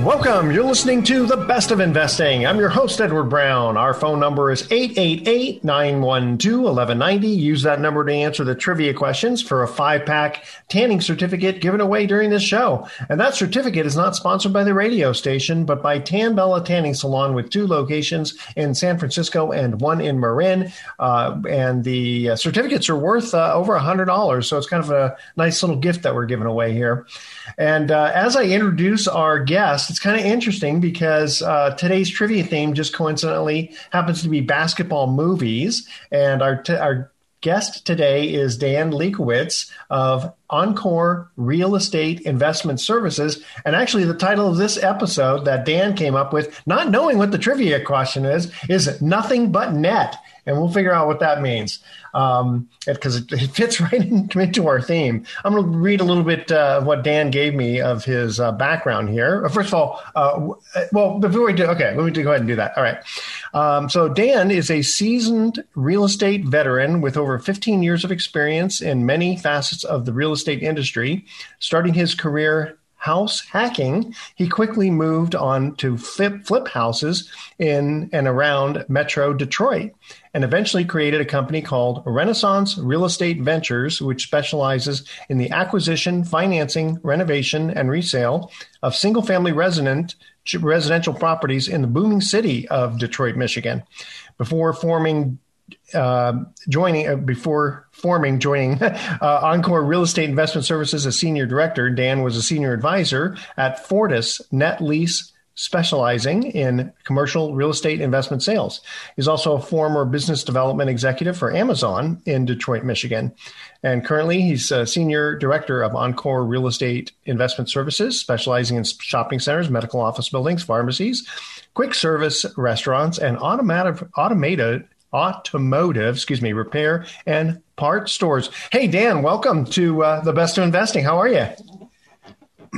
Welcome. You're listening to The Best of Investing. I'm your host, Edward Brown. Our phone number is 888 912 1190. Use that number to answer the trivia questions for a five pack tanning certificate given away during this show. And that certificate is not sponsored by the radio station, but by Tan Bella Tanning Salon with two locations in San Francisco and one in Marin. Uh, and the uh, certificates are worth uh, over $100. So it's kind of a nice little gift that we're giving away here. And uh, as I introduce our guest, it's kind of interesting because uh, today's trivia theme just coincidentally happens to be basketball movies. And our, t- our guest today is Dan Lewkowicz of Encore Real Estate Investment Services. And actually, the title of this episode that Dan came up with, not knowing what the trivia question is, is Nothing But Net and we'll figure out what that means because um, it, it, fits right into our theme. I'm going to read a little bit uh, of what Dan gave me of his uh, background here. Uh, first of all, uh, well, before we do, okay, let me go ahead and do that. All right. Um, so Dan is a seasoned real estate veteran with over 15 years of experience in many facets of the real estate industry, starting his career house hacking, he quickly moved on to flip, flip houses in and around Metro Detroit and eventually created a company called Renaissance Real Estate Ventures, which specializes in the acquisition, financing, renovation, and resale of single family resident, residential properties in the booming city of Detroit, Michigan. Before forming uh, joining uh, before forming joining uh, Encore Real Estate Investment Services as senior director. Dan was a senior advisor at Fortis Net Lease specializing in commercial real estate investment sales. He's also a former business development executive for Amazon in Detroit, Michigan. And currently, he's a senior director of Encore Real Estate Investment Services, specializing in shopping centers, medical office buildings, pharmacies, quick service restaurants, and automatic, automated automotive, excuse me, repair and part stores. Hey, Dan, welcome to uh, the Best of Investing. How are you?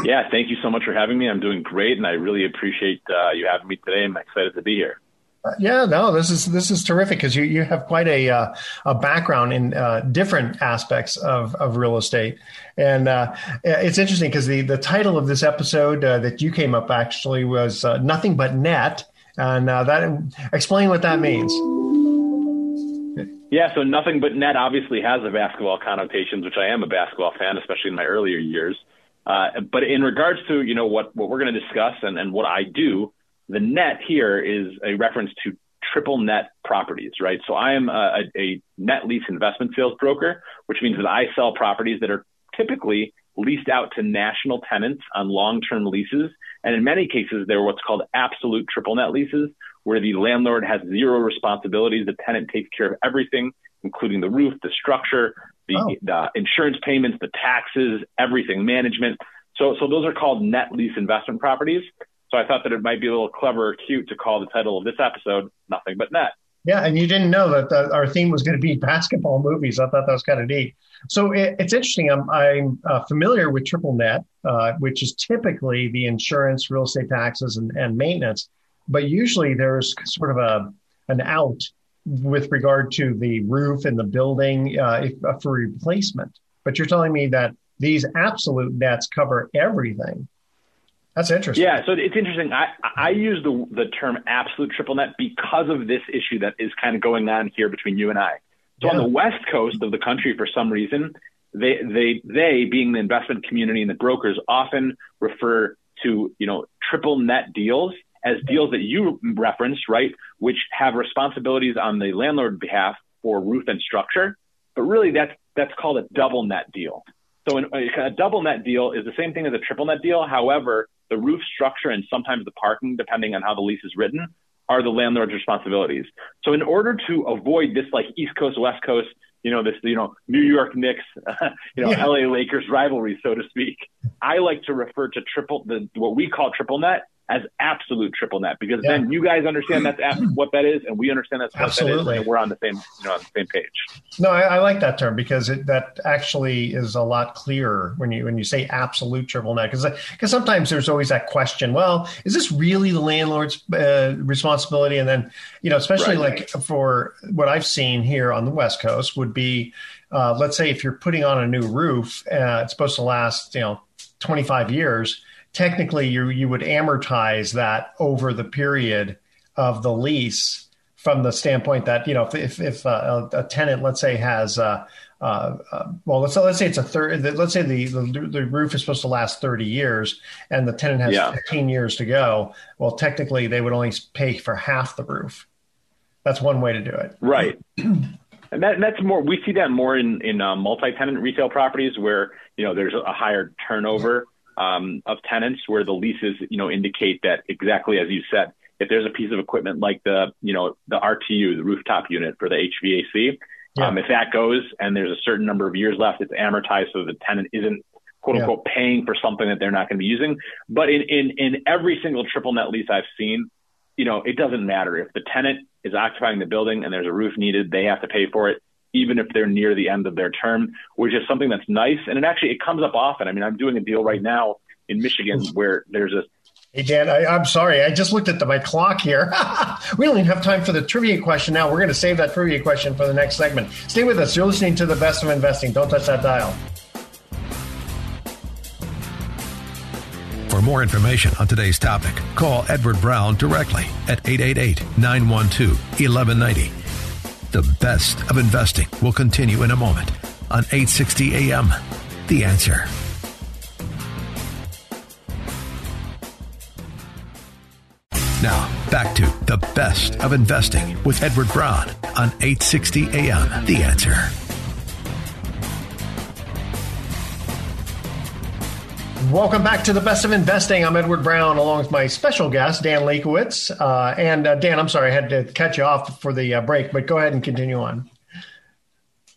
Yeah, thank you so much for having me. I'm doing great, and I really appreciate uh, you having me today. I'm excited to be here. Uh, yeah, no, this is this is terrific because you you have quite a uh, a background in uh, different aspects of, of real estate, and uh, it's interesting because the the title of this episode uh, that you came up actually was nothing but net, and that explain what that means. Yeah, so nothing but net obviously has the basketball connotations, which I am a basketball fan, especially in my earlier years. Uh, but in regards to you know what what we're going to discuss and, and what I do, the net here is a reference to triple net properties, right? So I am a, a net lease investment sales broker, which means that I sell properties that are typically leased out to national tenants on long-term leases, and in many cases they're what's called absolute triple net leases, where the landlord has zero responsibilities. The tenant takes care of everything, including the roof, the structure, the, oh. the insurance payments, the taxes, everything, management. So, so those are called net lease investment properties. So I thought that it might be a little clever or cute to call the title of this episode "Nothing But Net." Yeah, and you didn't know that the, our theme was going to be basketball movies. I thought that was kind of neat. So it, it's interesting. I'm, I'm uh, familiar with triple net, uh, which is typically the insurance, real estate taxes, and, and maintenance. But usually there's sort of a an out with regard to the roof and the building uh, if, uh, for replacement. But you're telling me that these absolute nets cover everything. That's interesting. Yeah, so it's interesting. I, I use the the term absolute triple net because of this issue that is kind of going on here between you and I. So yeah. on the west coast of the country, for some reason, they they they being the investment community and the brokers often refer to you know triple net deals as deals that you referenced, right, which have responsibilities on the landlord behalf for roof and structure, but really that's that's called a double net deal. So in, a double net deal is the same thing as a triple net deal. However, the roof structure and sometimes the parking, depending on how the lease is written, are the landlord's responsibilities. So in order to avoid this like East Coast West Coast, you know this you know New York Knicks, you know yeah. LA Lakers rivalry, so to speak, I like to refer to triple the what we call triple net as absolute triple net because yeah. then you guys understand that's what that is and we understand that's what Absolutely. that is and we're on the same you know on the same page. No, I, I like that term because it, that actually is a lot clearer when you when you say absolute triple net because because sometimes there's always that question. Well, is this really the landlord's uh, responsibility? And then you know especially right, like for what I've seen here on the West Coast would be. Uh, let's say if you're putting on a new roof, uh, it's supposed to last, you know, 25 years technically you you would amortize that over the period of the lease from the standpoint that you know if if, if uh, a, tenant let's say has uh, uh, uh well let's let's say it's a third let's say the, the, the roof is supposed to last 30 years and the tenant has yeah. 15 years to go well technically they would only pay for half the roof. That's one way to do it. Right. And that, that's more we see that more in in uh, multi-tenant retail properties where you know there's a higher turnover um, of tenants where the leases, you know, indicate that exactly as you said, if there's a piece of equipment like the, you know, the RTU, the rooftop unit for the HVAC, yeah. um, if that goes and there's a certain number of years left, it's amortized so the tenant isn't quote unquote yeah. paying for something that they're not going to be using. But in, in, in every single triple net lease I've seen, you know, it doesn't matter if the tenant is occupying the building and there's a roof needed, they have to pay for it even if they're near the end of their term, which is something that's nice. And it actually it comes up often. I mean, I'm doing a deal right now in Michigan where there's a Hey Dan, I, am sorry. I just looked at the, my clock here. we don't even have time for the trivia question now. We're going to save that trivia question for the next segment. Stay with us. You're listening to the best of investing. Don't touch that dial. For more information on today's topic, call Edward Brown directly at 888 912 1190. The best of investing will continue in a moment on 860 AM. The answer. Now, back to the best of investing with Edward Brown on 860 AM. The answer. Welcome back to the best of investing. I'm Edward Brown, along with my special guest Dan Lewkowicz. Uh, and uh, Dan, I'm sorry I had to cut you off for the uh, break, but go ahead and continue on.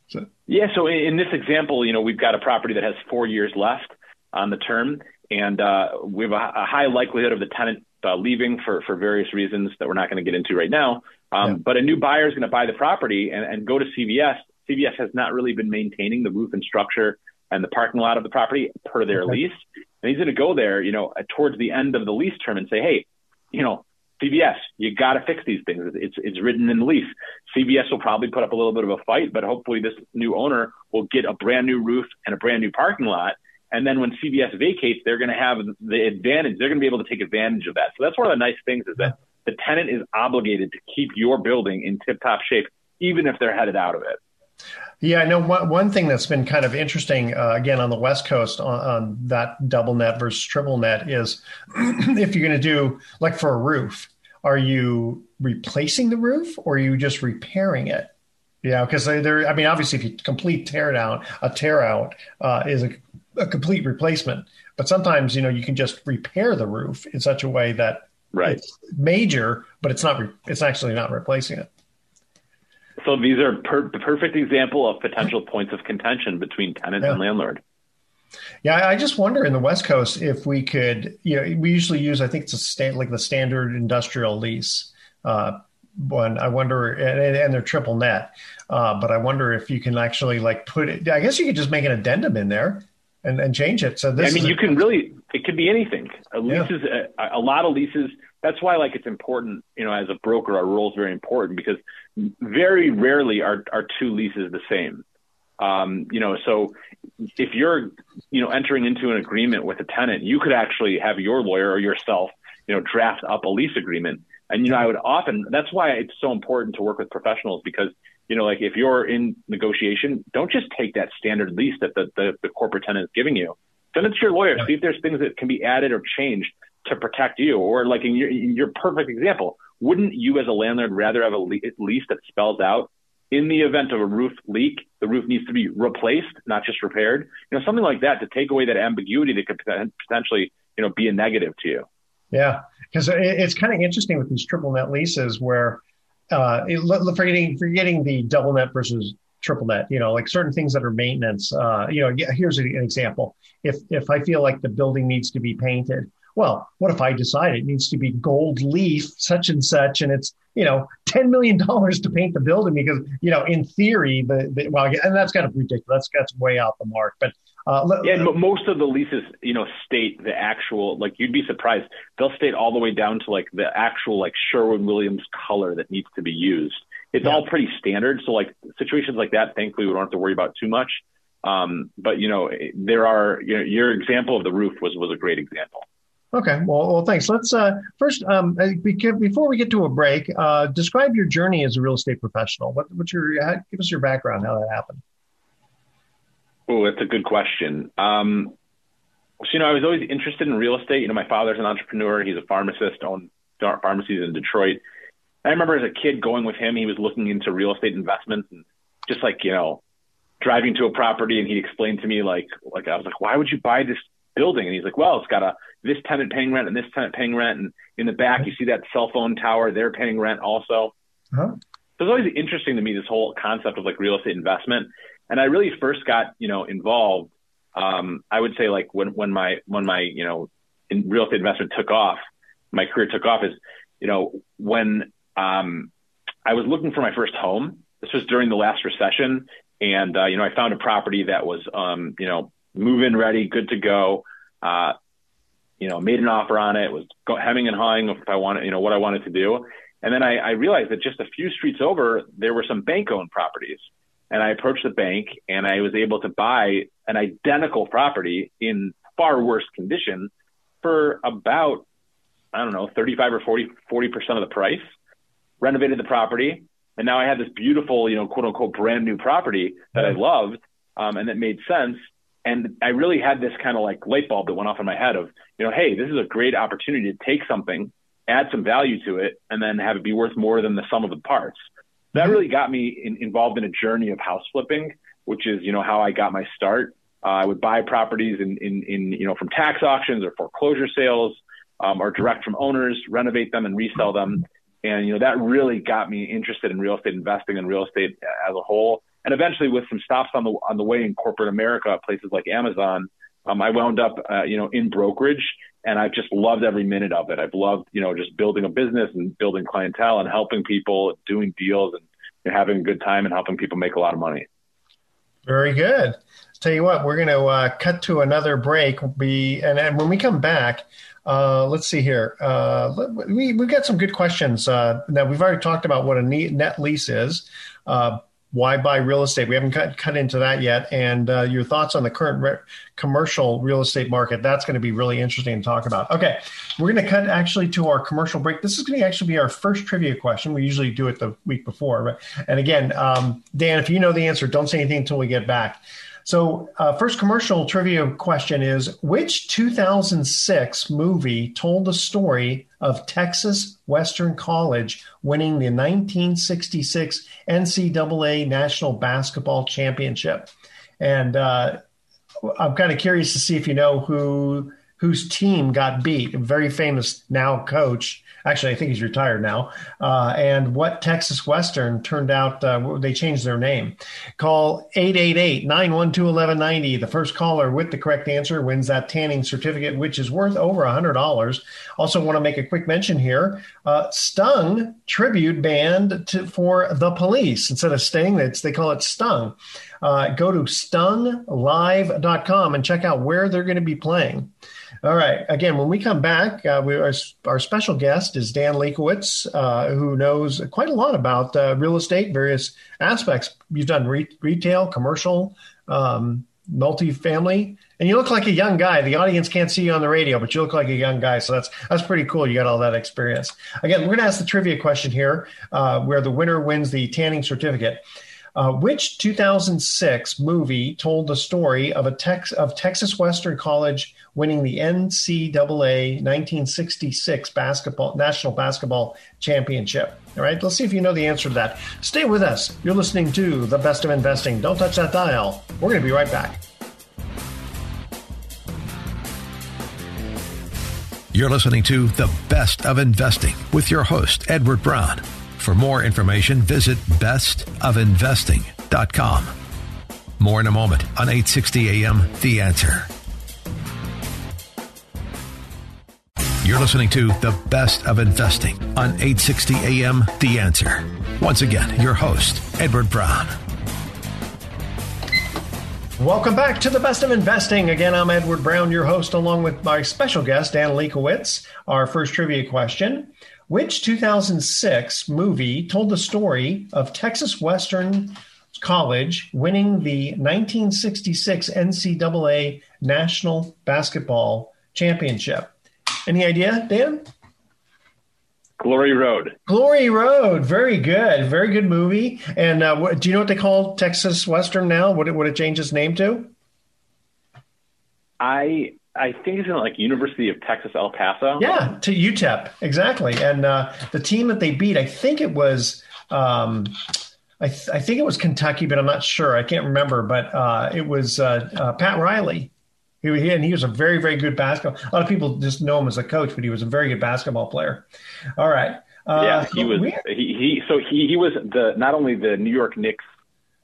So. Yeah. So in this example, you know, we've got a property that has four years left on the term, and uh, we have a, a, high likelihood of the tenant uh, leaving for for various reasons that we're not going to get into right now. Um, yeah. But a new buyer is going to buy the property and, and go to CVS. CVS has not really been maintaining the roof and structure and the parking lot of the property per their okay. lease. And he's going to go there, you know, towards the end of the lease term and say, hey, you know, CVS, you got to fix these things. It's it's written in the lease. CVS will probably put up a little bit of a fight, but hopefully this new owner will get a brand new roof and a brand new parking lot. And then when CVS vacates, they're going to have the advantage. They're going to be able to take advantage of that. So that's one of the nice things is that the tenant is obligated to keep your building in tip top shape, even if they're headed out of it. Yeah, I know one, one thing that's been kind of interesting, uh, again, on the West Coast on, on, that double net versus triple net is if you're going to do, like for a roof, are you replacing the roof or are you just repairing it? Yeah, because there, I mean, obviously, if you complete tear down, a tear out uh, is a, a complete replacement. But sometimes, you know, you can just repair the roof in such a way that right. it's major, but it's not, re- it's actually not replacing it. So these are per- the perfect example of potential points of contention between tenant yeah. and landlord. Yeah, I just wonder in the West Coast if we could, you know, we usually use, I think it's a stand, like the standard industrial lease. Uh, one, I wonder, and, and they're triple net, uh, but I wonder if you can actually like put it. I guess you could just make an addendum in there and, and change it. So this, I mean, you a, can really, it could be anything. A leases, yeah. a, a lot of leases that's why like it's important you know as a broker our role is very important because very rarely are are two leases the same um, you know so if you're you know entering into an agreement with a tenant you could actually have your lawyer or yourself you know draft up a lease agreement and you know i would often that's why it's so important to work with professionals because you know, like if you're in negotiation, don't just take that standard lease that the, the, the corporate tenant is giving you. Send it to your lawyer. See if there's things that can be added or changed to protect you. Or like in your, in your perfect example, wouldn't you as a landlord rather have a lease that spells out in the event of a roof leak, the roof needs to be replaced, not just repaired. You know, something like that to take away that ambiguity that could potentially, you know, be a negative to you. Yeah, because it's kind of interesting with these triple net leases where, uh, forgetting forgetting the double net versus triple net. You know, like certain things that are maintenance. Uh, you know, here's an example. If if I feel like the building needs to be painted, well, what if I decide it needs to be gold leaf, such and such, and it's you know ten million dollars to paint the building because you know in theory the, the well, and that's kind of ridiculous. That's that's way out the mark. But uh, yeah, but most of the leases, you know, state the actual like you'd be surprised. They'll state all the way down to like the actual like Sherwin Williams color that needs to be used. It's yeah. all pretty standard. So like situations like that, thankfully, we don't have to worry about too much. Um, but you know, there are you know your example of the roof was was a great example. Okay, well, well, thanks. Let's uh, first, um, uh, before we get to a break, uh, describe your journey as a real estate professional. What, what's your give us your background, how that happened? Oh, that's a good question. Um, so, you know, I was always interested in real estate. You know, my father's an entrepreneur; he's a pharmacist, owned pharmacies in Detroit. I remember as a kid going with him. He was looking into real estate investments and just like you know, driving to a property, and he explained to me like, like I was like, why would you buy this building? And he's like, well, it's got a this tenant paying rent and this tenant paying rent. And in the back, you see that cell phone tower, they're paying rent also. Uh-huh. So it's always interesting to me, this whole concept of like real estate investment. And I really first got, you know, involved. Um, I would say like when, when my, when my, you know, in real estate investment took off, my career took off is, you know, when, um, I was looking for my first home. This was during the last recession. And, uh, you know, I found a property that was, um, you know, move in ready, good to go. Uh, you know, made an offer on it, was hemming and hawing if I wanted, you know, what I wanted to do. And then I, I realized that just a few streets over, there were some bank owned properties. And I approached the bank and I was able to buy an identical property in far worse condition for about, I don't know, 35 or 40, 40% of the price, renovated the property. And now I had this beautiful, you know, quote unquote brand new property that I loved um, and that made sense. And I really had this kind of like light bulb that went off in my head of, you know, hey, this is a great opportunity to take something, add some value to it, and then have it be worth more than the sum of the parts. That mm-hmm. really got me in, involved in a journey of house flipping, which is, you know, how I got my start. Uh, I would buy properties in, in, in, you know, from tax auctions or foreclosure sales, um, or direct from owners, renovate them and resell them. And, you know, that really got me interested in real estate investing and real estate as a whole and eventually with some stops on the on the way in corporate America, places like Amazon, um, I wound up uh, you know in brokerage, and I've just loved every minute of it. I've loved you know just building a business and building clientele and helping people, doing deals, and having a good time and helping people make a lot of money. Very good. Tell you what, we're going to uh, cut to another break. Be and, and when we come back. Uh, let's see here. Uh, we we've got some good questions. Uh, now we've already talked about what a net lease is, uh, why buy real estate? We haven't cut, cut into that yet. And uh, your thoughts on the current re- commercial real estate market. That's going to be really interesting to talk about. Okay. We're going to cut actually to our commercial break. This is going to actually be our first trivia question. We usually do it the week before. But, and again, um, Dan, if you know the answer, don't say anything until we get back. So, uh, first commercial trivia question is Which 2006 movie told the story of Texas Western College winning the 1966 NCAA National Basketball Championship? And uh, I'm kind of curious to see if you know who whose team got beat. A very famous now coach Actually, I think he's retired now. Uh, and what Texas Western turned out, uh, they changed their name. Call 888 912 1190. The first caller with the correct answer wins that tanning certificate, which is worth over $100. Also, want to make a quick mention here uh, Stung tribute band to, for the police. Instead of Sting, they call it Stung. Uh, go to stunglive.com and check out where they're going to be playing. All right. Again, when we come back, uh, we, our, our, special guest is Dan Lewkowicz, uh, who knows quite a lot about uh, real estate, various aspects. You've done re- retail, commercial, um, multifamily, and you look like a young guy. The audience can't see you on the radio, but you look like a young guy. So that's that's pretty cool. You got all that experience. Again, we're going to ask the trivia question here, uh, where the winner wins the tanning certificate. Uh, which 2006 movie told the story of a tex- of Texas Western College winning the NCAA 1966 basketball national basketball championship? All right, let's see if you know the answer to that. Stay with us. You're listening to the best of investing. Don't touch that dial. We're going to be right back. You're listening to The Best of Investing with your host, Edward Brown. For more information, visit bestofinvesting.com. More in a moment on 860 AM The Answer. You're listening to The Best of Investing on 860 AM The Answer. Once again, your host, Edward Brown. Welcome back to the best of investing. Again, I'm Edward Brown, your host, along with my special guest, Dan Lewkowicz. Our first trivia question Which 2006 movie told the story of Texas Western College winning the 1966 NCAA National Basketball Championship? Any idea, Dan? Glory Road. Glory Road. Very good. Very good movie. And uh, what, do you know what they call Texas Western now? What it, what it changed its name to? I I think it's in like University of Texas El Paso. Yeah, to UTEP exactly. And uh, the team that they beat, I think it was. Um, I, th- I, think it was Kentucky, but I'm not sure. I can't remember. But uh, it was uh, uh, Pat Riley he, he, and he was a very, very good basketball. A lot of people just know him as a coach, but he was a very good basketball player. All right. Uh, yeah, he was. He, he so he he was the not only the New York Knicks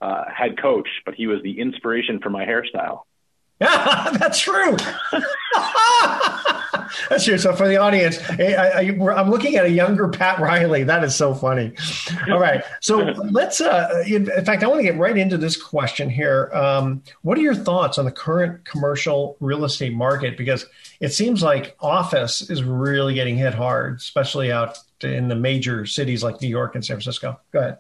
uh, head coach, but he was the inspiration for my hairstyle. That's true. That's true. So for the audience, I, am looking at a younger Pat Riley. That is so funny. All right. So let's. Uh, in, in, fact, I want to get right into this question here. Um, what are your thoughts on the current commercial real estate market? Because it seems like office is really getting hit hard, especially out in the major cities like New York and San Francisco. Go ahead.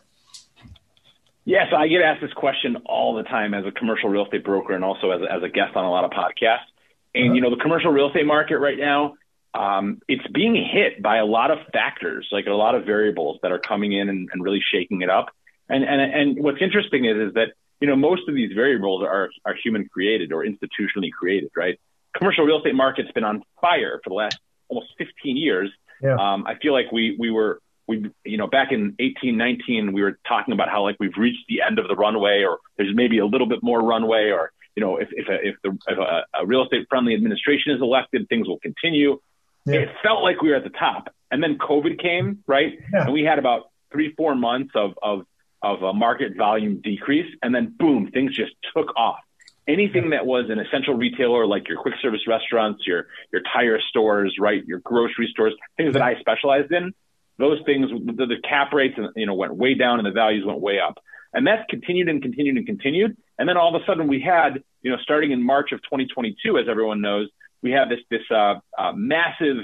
Yes, I get asked this question all the time as a commercial real estate broker and also as a, as a guest on a lot of podcasts. And, uh-huh. you know, the commercial real estate market right now, um, it's being hit by a lot of factors, like a lot of variables that are coming in and, and really shaking it up. And, and, and what's interesting is, is that, you know, most of these variables are, are human created or institutionally created, right? Commercial real estate market's been on fire for the last almost 15 years. Yeah. Um, I feel like we, we were, we, you know, back in 18, 19, we were talking about how like we've reached the end of the runway, or there's maybe a little bit more runway, or you know, if if a, if, the, if a, a real estate friendly administration is elected, things will continue. Yeah. It felt like we were at the top, and then COVID came, right? Yeah. And we had about three, four months of of of a market volume decrease, and then boom, things just took off. Anything that was an essential retailer, like your quick service restaurants, your your tire stores, right, your grocery stores, things that I specialized in, those things, the, the cap rates, you know, went way down and the values went way up. And that's continued and continued and continued. And then all of a sudden we had, you know, starting in March of 2022, as everyone knows, we have this, this, uh, uh, massive,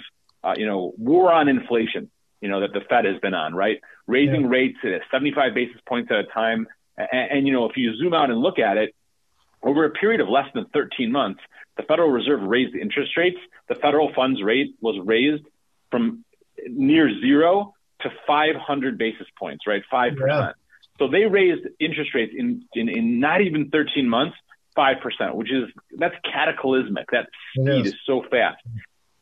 uh, you know, war on inflation, you know, that the Fed has been on, right? Raising yeah. rates at 75 basis points at a time. And, and, you know, if you zoom out and look at it, over a period of less than 13 months, the Federal Reserve raised interest rates. The federal funds rate was raised from near zero to 500 basis points, right? 5%. Yeah. So they raised interest rates in, in, in not even 13 months, 5%, which is, that's cataclysmic. That speed is so fast.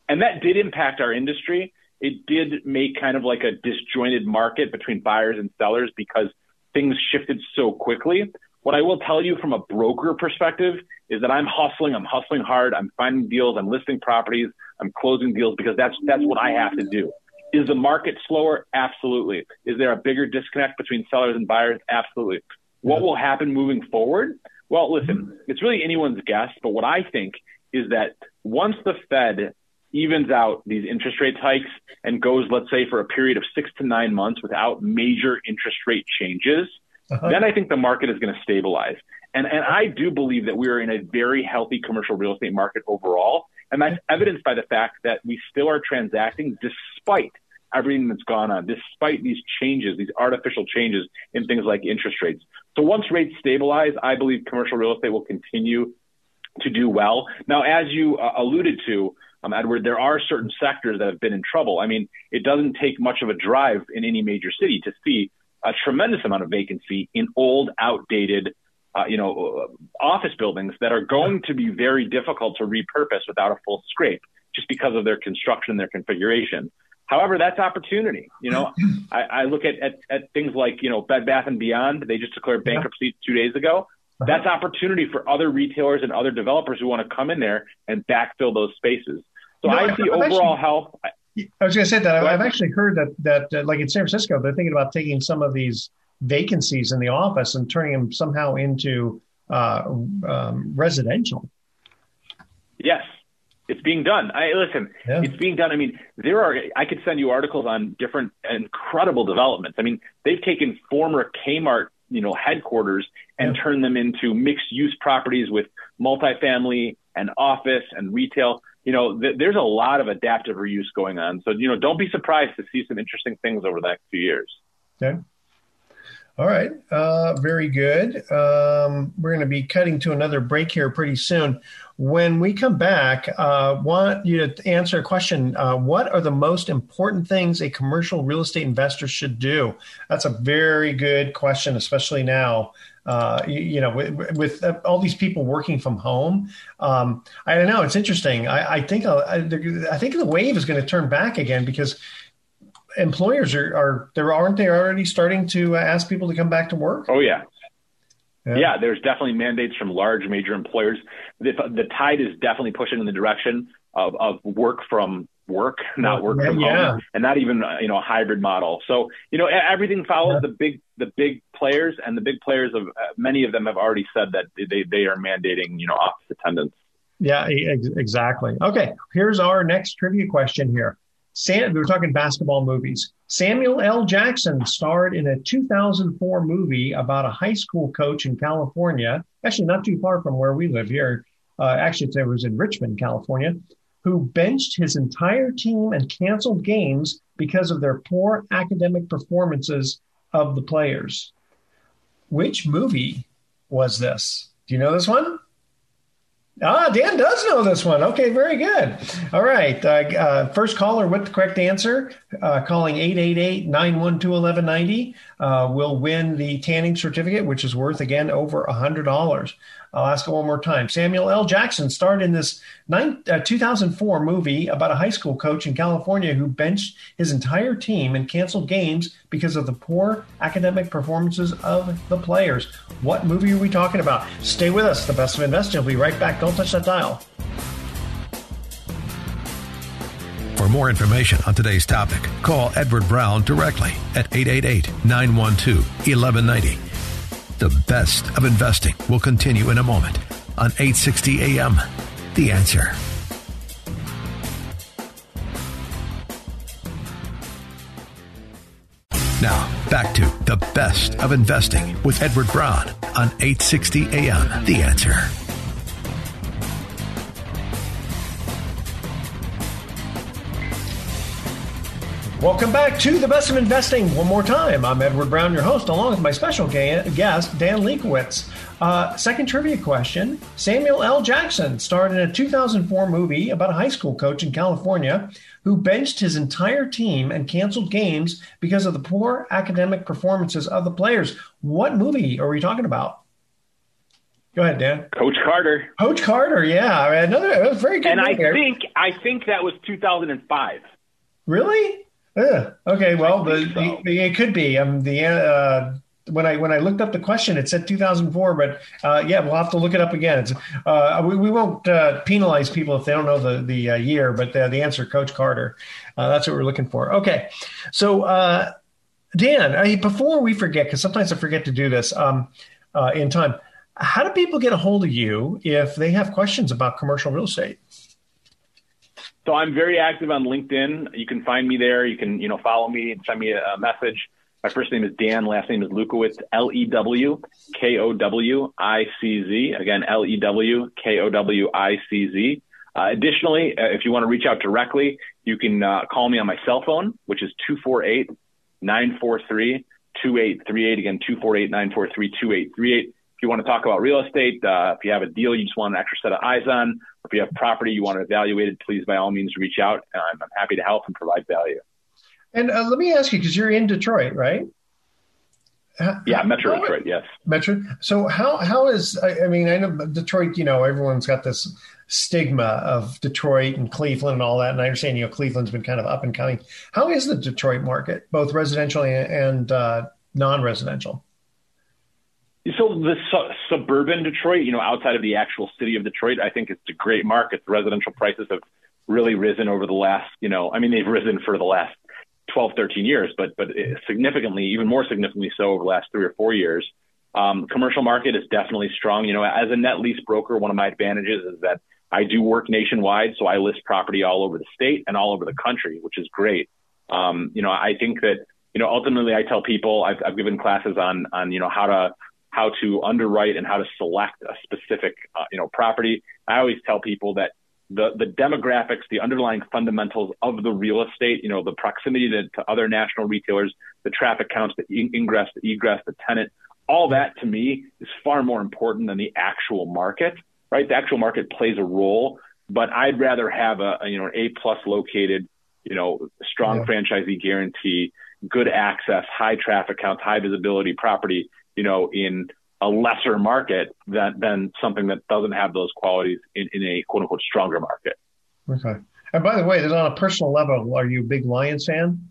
And that did impact our industry. It did make kind of like a disjointed market between buyers and sellers because things shifted so quickly. What I will tell you from a broker perspective is that I'm hustling, I'm hustling hard, I'm finding deals, I'm listing properties, I'm closing deals because that's that's what I have to do. Is the market slower? Absolutely. Is there a bigger disconnect between sellers and buyers? Absolutely. What will happen moving forward? Well, listen, it's really anyone's guess, but what I think is that once the Fed evens out these interest rate hikes and goes, let's say, for a period of six to nine months without major interest rate changes, uh-huh. then I think the market is going to stabilize. And, and I do believe that we are in a very healthy commercial real estate market overall. And that's evidenced by the fact that we still are transacting despite everything that's gone on, despite these changes, these artificial changes in things like interest rates. So once rates stabilize, I believe commercial real estate will continue to do well. Now, as you uh, alluded to, um, Edward, there are certain sectors that have been in trouble. I mean, it doesn't take much of a drive in any major city to see a tremendous amount of vacancy in old, outdated, uh, you know, uh, office buildings that are going to be very difficult to repurpose without a full scrape, just because of their construction, their configuration. However, that's opportunity. You know, I, I look at, at, at things like you know Bed Bath and Beyond. They just declared bankruptcy two days ago. Uh-huh. That's opportunity for other retailers and other developers who want to come in there and backfill those spaces. So no, I see I've overall actually, health. I was going to say that I've actually heard that that uh, like in San Francisco, they're thinking about taking some of these vacancies in the office and turning them somehow into uh, um, residential. Yes, it's being done. I listen. Yeah. It's being done. I mean, there are. I could send you articles on different incredible developments. I mean, they've taken former Kmart, you know, headquarters and yeah. turned them into mixed-use properties with multifamily and office and retail you know, th- there's a lot of adaptive reuse going on. So, you know, don't be surprised to see some interesting things over the next few years. Okay. All right. Uh, very good. Um, we're going to be cutting to another break here pretty soon. When we come back, uh, want you to answer a question. Uh, what are the most important things a commercial real estate investor should do? That's a very good question, especially now uh, you, you, know, with, with, all these people working from home. Um, I don't know. It's interesting. I, I think uh, I, I, think the wave is going to turn back again because employers are, are there aren't they already starting to ask people to come back to work? Oh yeah. Yeah. yeah there's definitely mandates from large major employers. The, the tide is definitely pushing in the direction of, of work from work, not work from yeah. home, and not even you know a hybrid model. So you know everything follows the big the big players, and the big players of uh, many of them have already said that they they are mandating you know office attendance. Yeah, ex- exactly. Okay, here's our next trivia question here. Sam, we were talking basketball movies. Samuel L. Jackson starred in a 2004 movie about a high school coach in California, actually not too far from where we live here. Uh, actually, it was in Richmond, California, who benched his entire team and canceled games because of their poor academic performances of the players. Which movie was this? Do you know this one? Ah, Dan does know this one. Okay, very good. All right. Uh, uh, first caller with the correct answer, uh, calling 888 912 1190, uh, will win the tanning certificate, which is worth, again, over $100. I'll ask it one more time. Samuel L. Jackson starred in this uh, 2004 movie about a high school coach in California who benched his entire team and canceled games because of the poor academic performances of the players. What movie are we talking about? Stay with us. The best of investing. We'll be right back. Don't touch that dial. For more information on today's topic, call Edward Brown directly at 888 912 1190 the best of investing will continue in a moment on 860 AM. The answer. Now, back to the best of investing with Edward Brown on 860 AM. The answer. Welcome back to the best of investing. One more time, I'm Edward Brown, your host, along with my special guest, Dan Lewkowicz. Uh, second trivia question Samuel L. Jackson starred in a 2004 movie about a high school coach in California who benched his entire team and canceled games because of the poor academic performances of the players. What movie are we talking about? Go ahead, Dan. Coach Carter. Coach Carter, yeah, another very good. And I think I think that was 2005. Really? Yeah. Okay. Well, the, so. the, it could be. Um, the uh, when I when I looked up the question, it said 2004, but uh, yeah, we'll have to look it up again. It's, uh, we, we won't uh, penalize people if they don't know the the uh, year, but the, the answer, Coach Carter. Uh, that's what we're looking for. Okay, so uh, Dan, I, before we forget, because sometimes I forget to do this um, in time. How do people get a hold of you if they have questions about commercial real estate? So I'm very active on LinkedIn. You can find me there. You can, you know, follow me and send me a, message. My first name is Dan. Last name is Lewkowicz. L E W K O W I C Z. Again, L E W K O W I C Z. Uh, additionally, uh, if you want to reach out directly, you can uh, call me on my cell phone, which is 248 943 2838. Again, 248 943 2838. If you want to talk about real estate, uh, if you have a deal you just want an extra set of eyes on, or if you have property you want to evaluate it, please by all means reach out. I'm, I'm happy to help and provide value. And uh, let me ask you, because you're in Detroit, right? Yeah, Metro Detroit. Yes, Metro. So how how is I, I mean I know Detroit. You know everyone's got this stigma of Detroit and Cleveland and all that, and I understand you know Cleveland's been kind of up and coming. How is the Detroit market, both residential and, and uh, non-residential? So the su- suburban Detroit, you know, outside of the actual city of Detroit, I think it's a great market. The residential prices have really risen over the last, you know, I mean, they've risen for the last 12, 13 years, but but significantly, even more significantly so over the last three or four years. Um, commercial market is definitely strong. You know, as a net lease broker, one of my advantages is that I do work nationwide, so I list property all over the state and all over the country, which is great. Um, you know, I think that you know ultimately I tell people I've, I've given classes on on you know how to how to underwrite and how to select a specific uh, you know property. I always tell people that the the demographics, the underlying fundamentals of the real estate, you know, the proximity to, to other national retailers, the traffic counts, the ingress, the egress, the tenant, all that to me is far more important than the actual market, right? The actual market plays a role, but I'd rather have a, a you know an A plus located, you know, strong yeah. franchisee guarantee, good access, high traffic counts, high visibility property, you know, in a lesser market than, than something that doesn't have those qualities in, in a quote unquote stronger market. Okay. And by the way, on a personal level, are you a big Lions fan?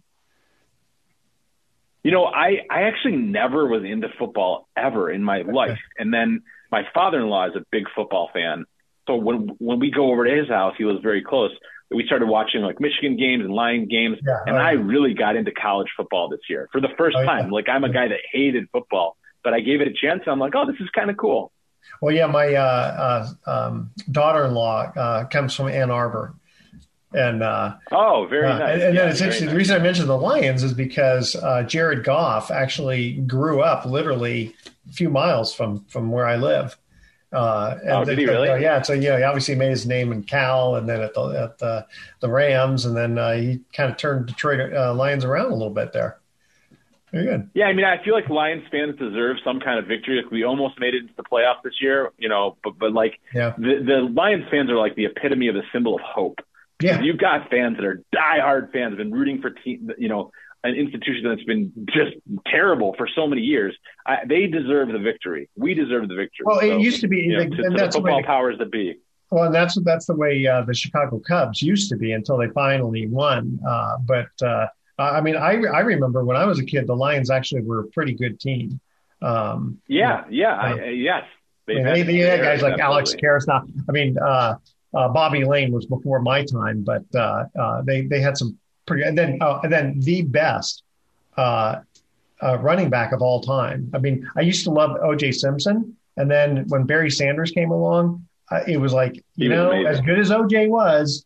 You know, I, I actually never was into football ever in my life. And then my father-in-law is a big football fan. So when, when we go over to his house, he was very close. We started watching like Michigan games and Lion games. Yeah, and oh, I really got into college football this year for the first oh, time. Yeah. Like I'm a guy that hated football but I gave it a chance. I'm like, oh, this is kind of cool. Well, yeah, my uh, uh, um, daughter-in-law uh, comes from Ann Arbor, and uh, oh, very uh, nice. And, and yeah, then it's interesting. Nice. The reason I mentioned the Lions is because uh, Jared Goff actually grew up literally a few miles from from where I live. Uh, oh, did he really? Uh, yeah. So, you know, he obviously made his name in Cal and then at the, at the, the Rams. And then uh, he kind of turned Detroit uh, Lions around a little bit there. Very good. Yeah, I mean, I feel like Lions fans deserve some kind of victory. Like we almost made it into the playoffs this year, you know, but but like yeah. the the Lions fans are like the epitome of the symbol of hope. Yeah, you've got fans that are diehard fans, been rooting for team, you know, an institution that's been just terrible for so many years. I, they deserve the victory. We deserve the victory. Well, it used to be you know, to, to the football powers that be. Well, that's that's the way uh, the Chicago Cubs used to be until they finally won. Uh, but uh, I mean, I I remember when I was a kid, the Lions actually were a pretty good team. Um, yeah, yeah, uh, I, yes. They, I mean, they, they had guys like absolutely. Alex Karras. Now, I mean, uh, uh, Bobby Layne was before my time, but uh, uh, they they had some pretty. And then uh, and then the best running back of all time. I mean, I used to love O.J. Simpson, and then when Barry Sanders came along, it was like you know, as good as O.J. was,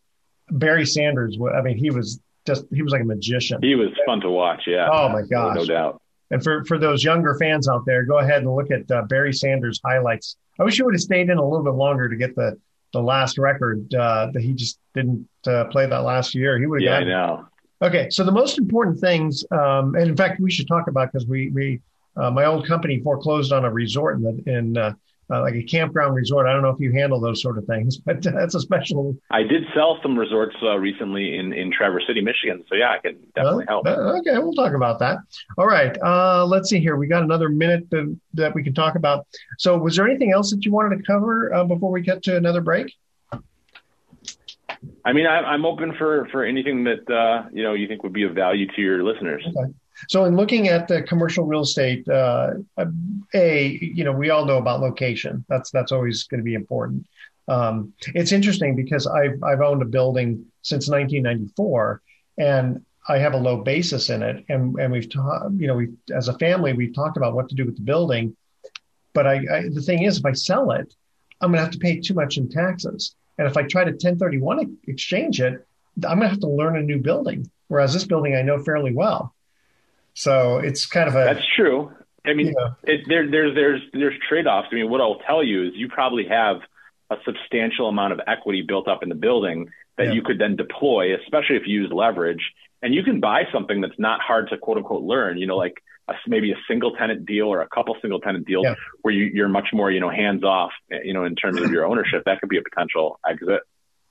Barry Sanders. I mean, he was just he was like a magician. He was fun to watch. Yeah. Oh my gosh. No doubt. And for, for those younger fans out there, go ahead and look at uh, Barry Sanders highlights. I wish he would have stayed in a little bit longer to get the, the last record uh, that he just didn't uh, play that last year. He would have. Yeah, I know. Okay, so the most important things, um, and in fact, we should talk about because we we uh, my old company foreclosed on a resort in, the, in uh, uh, like a campground resort. I don't know if you handle those sort of things, but that's a special. I did sell some resorts uh, recently in, in Traverse City, Michigan. So yeah, I can definitely uh, help. okay, we'll talk about that. All right, uh, let's see here. We got another minute to, that we can talk about. So, was there anything else that you wanted to cover uh, before we get to another break? I mean, I, am open for for anything that uh, you know you think would be of value to your listeners. Okay. So, in looking at the commercial real estate, uh, a you know we all know about location. That's that's always going to be important. Um, it's interesting because I've I've owned a building since 1994, and I have a low basis in it, and and we've talked you know we as a family we've talked about what to do with the building, but I, I the thing is if I sell it, I'm going to have to pay too much in taxes, and if I try to 1031 exchange it, I'm going to have to learn a new building. Whereas this building I know fairly well. So it's kind of a. That's true. I mean, it, there, there's there's there's trade offs. I mean, what I'll tell you is you probably have a substantial amount of equity built up in the building that yeah. you could then deploy, especially if you use leverage. And you can buy something that's not hard to quote unquote learn. You know, like a, maybe a single tenant deal or a couple single tenant deals yeah. where you, you're much more, you know, hands off, you know, in terms of your ownership, that could be a potential exit.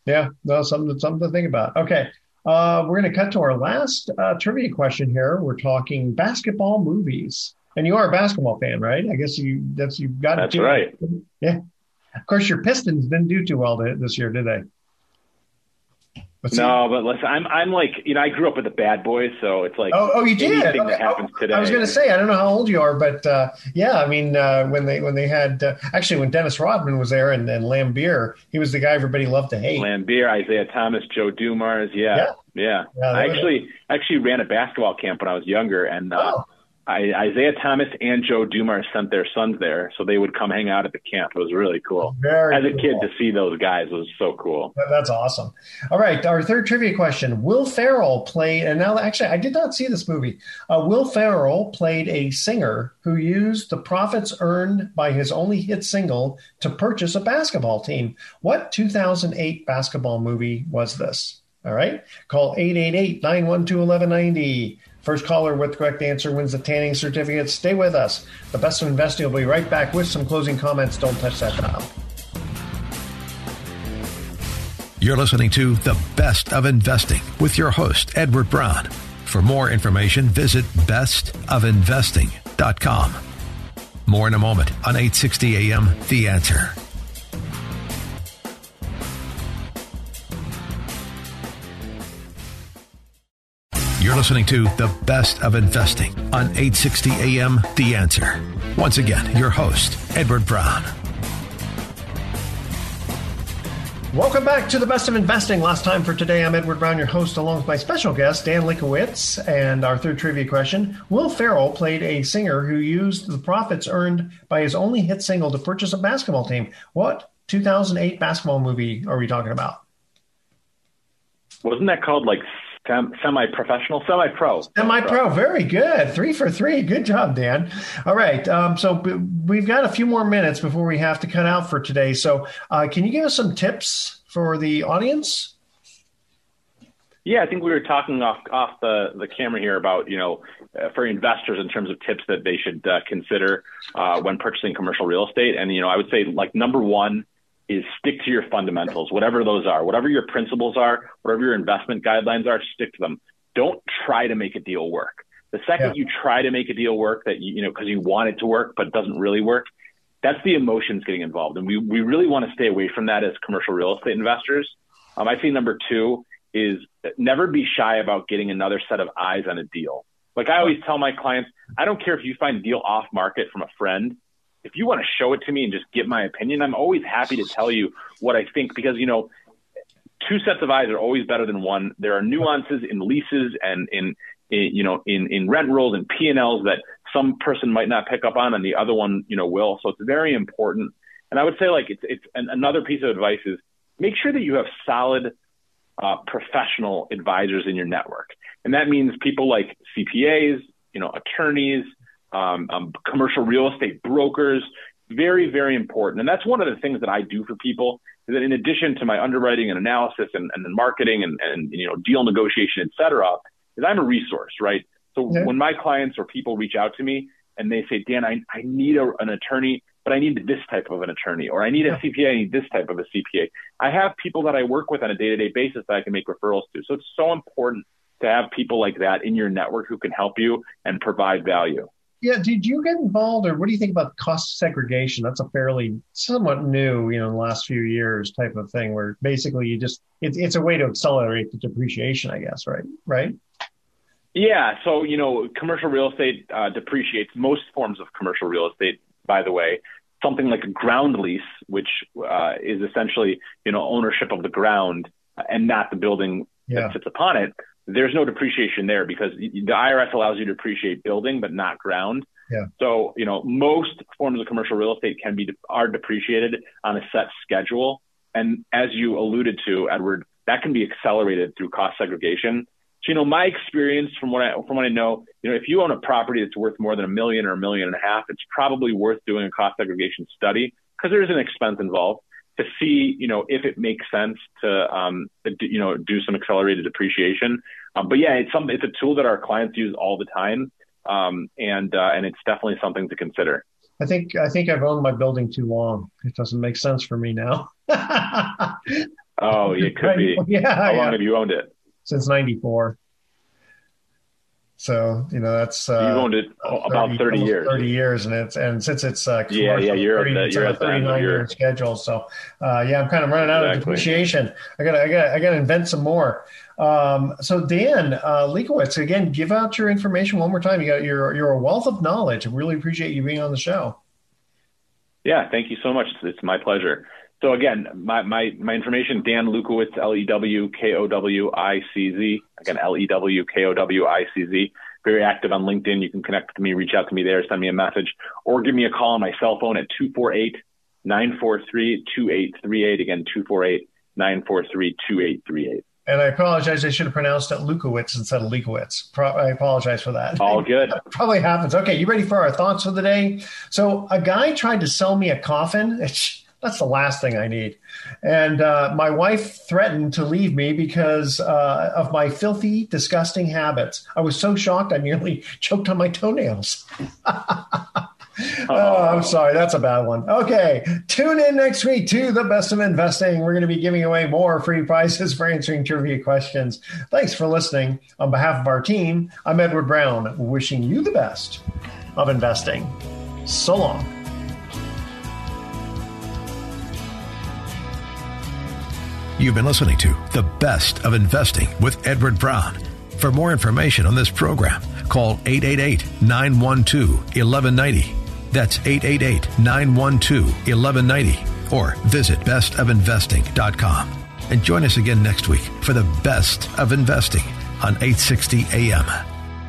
Yeah, no, something something to think about. Okay, uh, we're going to cut to our last uh, trivia question here. We're talking basketball movies, and you are a basketball fan, right? I guess you that's you've got. To That's right. Yeah. Of course, your Pistons didn't do too well this year, did they? No, but listen, I'm I'm like you know I grew up with the bad boys, so it's like oh, oh you did anything that happens today. I was going to say I don't know how old you are, but uh, yeah, I mean uh, when they when they had uh, actually when Dennis Rodman was there and, and Laimbeer, he was the guy everybody loved to hate. Laimbeer, Isiah Thomas, Joe Dumars, yeah, yeah. yeah. yeah I actually actually ran a basketball camp when I was younger, and uh, oh. I, Isiah Thomas and Joe Dumars sent their sons there, so they would come hang out at the camp. It was really cool. Very As a cool. kid, to see those guys was so cool. That's awesome. All right, our third trivia question: Will Ferrell played, and now actually, I did not see this movie. Uh, Will Ferrell played a singer who used the profits earned by his only hit single to purchase a basketball team. What 2008 basketball movie was this? All right, call 888 912 1190. First caller with the correct answer wins the tanning certificate. Stay with us. The best of investing will be right back with some closing comments. Don't touch that dial. You're listening to The Best of Investing with your host, Edward Brown. For more information, visit bestofinvesting.com. More in a moment on 860 AM The Answer. Listening to The Best of Investing on 860 AM The Answer. Once again, your host, Edward Brown. Welcome back to the best of investing. Last time for today, I'm Edward Brown, your host, along with my special guest, Dan Likowitz. And our third trivia question Will Ferrell played a singer who used the profits earned by his only hit single to purchase a basketball team. What 2008 basketball movie are we talking about? Wasn't that called like semi-professional, semi-pro. Semi-pro, very good. Three for three. Good job, Dan. All right, um, so we've got a few more minutes before we have to cut out for today. So, uh, can you give us some tips for the audience? Yeah, I think we were talking off off the the camera here about you know uh, for investors in terms of tips that they should uh, consider uh, when purchasing commercial real estate. And you know, I would say like number one is stick to your fundamentals, whatever those are, whatever your principles are, whatever your investment guidelines are, stick to them. Don't try to make a deal work. The second yeah. you try to make a deal work that you, you know, because you want it to work, but it doesn't really work, that's the emotions getting involved. And we, we really want to stay away from that as commercial real estate investors. Um, I think number two is never be shy about getting another set of eyes on a deal. Like I always tell my clients, I don't care if you find a deal off market from a friend if you want to show it to me and just get my opinion, I'm always happy to tell you what I think because, you know, two sets of eyes are always better than one. There are nuances in leases and in, in you know, in, in rent rolls and P&Ls that some person might not pick up on and the other one, you know, will. So it's very important. And I would say like it's, it's another piece of advice is make sure that you have solid uh, professional advisors in your network. And that means people like CPAs, you know, attorneys, um, um, commercial real estate brokers. Very, very important. And that's one of the things that I do for people is that in addition to my underwriting and analysis and, and marketing and, and, you know, deal negotiation, et cetera, is I'm a resource, right? So yeah. when my clients or people reach out to me and they say, Dan, I, I need a, an attorney, but I need this type of an attorney, or I need a CPA, I need this type of a CPA. I have people that I work with on a day to day basis that I can make referrals to. So it's so important to have people like that in your network who can help you and provide value. Yeah, did you get involved, or what do you think about cost segregation? That's a fairly somewhat new, you know, in the last few years type of thing, where basically you just it's it's a way to accelerate the depreciation, I guess, right? Right. Yeah. So you know, commercial real estate uh, depreciates. Most forms of commercial real estate, by the way, something like a ground lease, which uh, is essentially you know ownership of the ground and not the building yeah. that sits upon it there's no depreciation there because the IRS allows you to depreciate building but not ground. Yeah. So, you know, most forms of commercial real estate can be are depreciated on a set schedule. And as you alluded to, Edward, that can be accelerated through cost segregation. So, you know, my experience from what I from what I know, you know, if you own a property that's worth more than a million or a million and a half, it's probably worth doing a cost segregation study because there is an expense involved to see, you know, if it makes sense to, um, you know, do some accelerated depreciation. Um, but yeah, it's some, it's a tool that our clients use all the time. um, and uh, and it's definitely something to consider. I think I think I've owned my building too long. It doesn't make sense for me now. oh, it could be. Yeah. How long have you owned it? Since '94. So you know that's uh, you've owned it about 30, years. Thirty years, and it's and since it's uh, yeah, yeah, you're 30, at the, you're at the thirty-nine year. schedule. So uh, yeah, I'm kind of running out exactly. of depreciation. I gotta I gotta I got to invent some more. Um, so Dan uh, Leikowitz, again, give out your information one more time. You got you're you're a wealth of knowledge. I really appreciate you being on the show. Yeah, thank you so much. It's my pleasure. So again, my, my, my information, Dan Lewkowicz, L-E-W-K-O-W-I-C-Z. Again, L-E-W-K-O-W-I-C-Z. Very active on LinkedIn. You can connect with me, reach out to me there, send me a message, or give me a call on my cell phone at 248-943-2838. Again, 248-943-2838. And I apologize. I should have pronounced it Lukowitz instead of Leikowitz. Pro- I apologize for that. All good. probably happens. Okay, you ready for our thoughts for the day? So, a guy tried to sell me a coffin. It's, that's the last thing I need. And uh, my wife threatened to leave me because uh, of my filthy, disgusting habits. I was so shocked I nearly choked on my toenails. oh, I'm sorry. That's a bad one. Okay. Tune in next week to the best of investing. We're going to be giving away more free prizes for answering trivia questions. Thanks for listening. On behalf of our team, I'm Edward Brown, wishing you the best of investing. So long. You've been listening to The Best of Investing with Edward Brown. For more information on this program, call 888 912 1190. That's 888 912 1190. Or visit bestofinvesting.com. And join us again next week for the best of investing on 860 AM.